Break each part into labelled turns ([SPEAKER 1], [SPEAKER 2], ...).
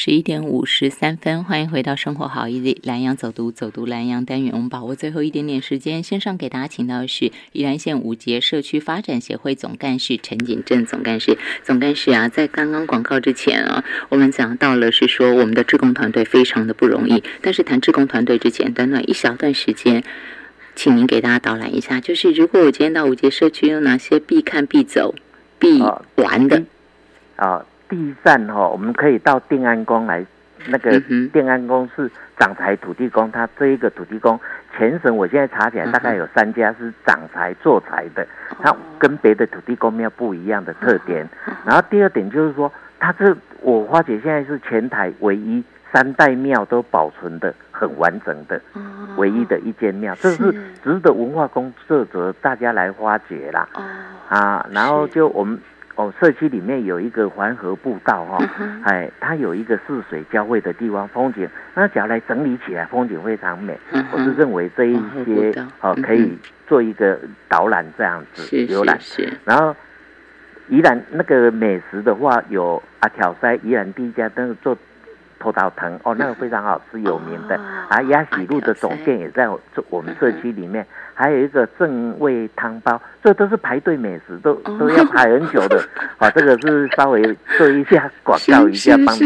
[SPEAKER 1] 十一点五十三分，欢迎回到生活好一点蓝洋走读走读蓝洋单元。我们把握最后一点点时间，线上给大家请到的是宜兰县五节社区发展协会总干事陈景正总干事。总干事啊，在刚刚广告之前啊，我们讲到了是说我们的志工团队非常的不容易。但是谈志工团队之前，短短一小段时间，请您给大家导览一下，就是如果我今天到五节社区，有哪些必看、必走、必玩的？
[SPEAKER 2] 啊。第一站哈，我们可以到定安宫来。那个定安宫是掌财土地公，它这一个土地公，全省我现在查起来大概有三家是掌财做财的，它跟别的土地公庙不一样的特点。然后第二点就是说，它这我花姐现在是全台唯一三代庙都保存的很完整的唯一的一间庙，这是值得文化工作者大家来发掘啦。啊，然后就我们。哦，社区里面有一个环河步道哈，哎，它有一个四水交汇的地方，风景，那只要来整理起来，风景非常美。我是认为这一些哦，可以做一个导览这样子游览。然后宜兰那个美食的话，有阿挑塞宜兰第一家，但是做。头刀藤哦，那个非常好吃，有名的啊。鸭喜路的总店也在这我们社区里面，还有一个正味汤包，这都是排队美食，都都要排很久的。啊，这个是稍微做一下广告一下，帮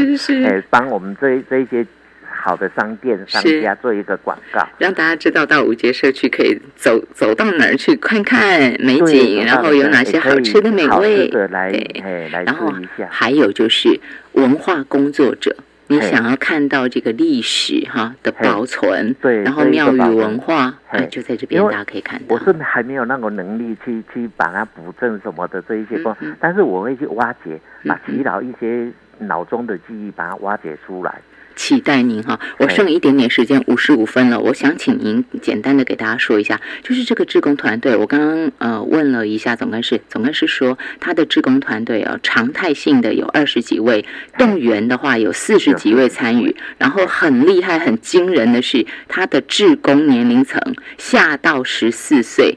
[SPEAKER 2] 哎帮我们这这一些好的商店商家做一个广告，
[SPEAKER 1] 让大家知道到五节社区可以走走到哪儿去看看美景，然后有哪些好吃的美味，
[SPEAKER 2] 来哎来
[SPEAKER 1] 然后
[SPEAKER 2] 一下。
[SPEAKER 1] 还有就是文化工作者。你想要看到这个历史哈的保存，
[SPEAKER 2] 对，
[SPEAKER 1] 然后庙宇文化，哎，就在这边大家可以看到。
[SPEAKER 2] 我是还没有那个能力去去把它补正什么的这一些工，但是我会去挖掘，把祈祷一些脑中的记忆，把它挖掘出来。
[SPEAKER 1] 期待您哈，我剩一点点时间，五十五分了。我想请您简单的给大家说一下，就是这个志工团队，我刚刚呃问了一下总干事，总干事说他的志工团队啊，常态性的有二十几位，动员的话有四十几位参与，然后很厉害、很惊人的是，他的志工年龄层下到十四岁。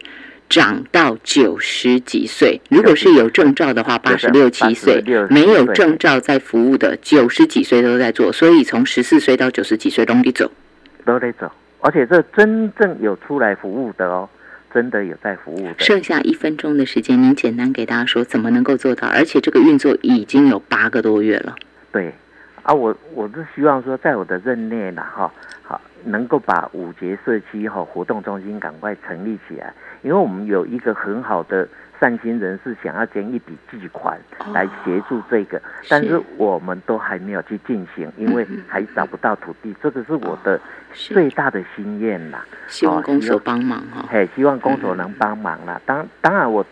[SPEAKER 1] 长到九十几岁，如果是有证照的话，八十六七岁；没有证照在服务的，九十几岁都在做。所以从十四岁到九十几岁都得走，
[SPEAKER 2] 都得走。而且这真正有出来服务的哦，真的有在服务的。
[SPEAKER 1] 剩下一分钟的时间，您简单给大家说怎么能够做到？而且这个运作已经有八个多月了。
[SPEAKER 2] 对，啊，我我是希望说，在我的任内呢，哈，好能够把五节社区哈活动中心赶快成立起来。因为我们有一个很好的善心人士，想要捐一笔巨款来协助这个，但是我们都还没有去进行，因为还找不到土地，这个是我的最大的心愿啦。
[SPEAKER 1] 希望公所帮忙哈，
[SPEAKER 2] 嘿，希望公所能帮忙啦。当当然，我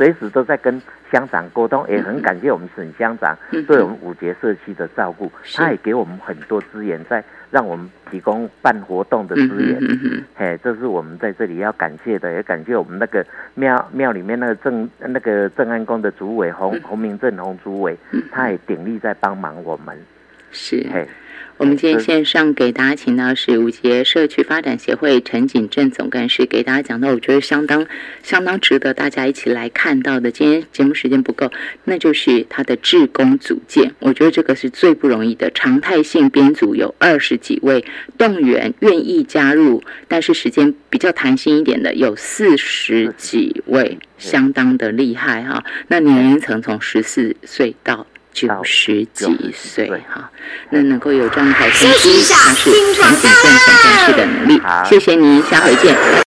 [SPEAKER 2] 随时都在跟乡长沟通，也很感谢我们沈乡长对我们五节社区的照顾，他也给我们很多资源在。让我们提供办活动的资源，嘿，这是我们在这里要感谢的，也感谢我们那个庙庙里面那个正那个正安宫的主委洪洪明正洪主委，他也鼎力在帮忙我们，
[SPEAKER 1] 是，我们今天线上给大家请到是五节社区发展协会陈景正总干事，给大家讲到我觉得相当相当值得大家一起来看到的。今天节目时间不够，那就是他的志工组建，我觉得这个是最不容易的。常态性编组有二十几位，动员愿意加入，但是时间比较弹性一点的有四十几位，相当的厉害哈。那年龄层从十四岁到。九十几岁哈，那能够有这样的好成绩，那是陈景正总干事的能力。谢谢您，下回见。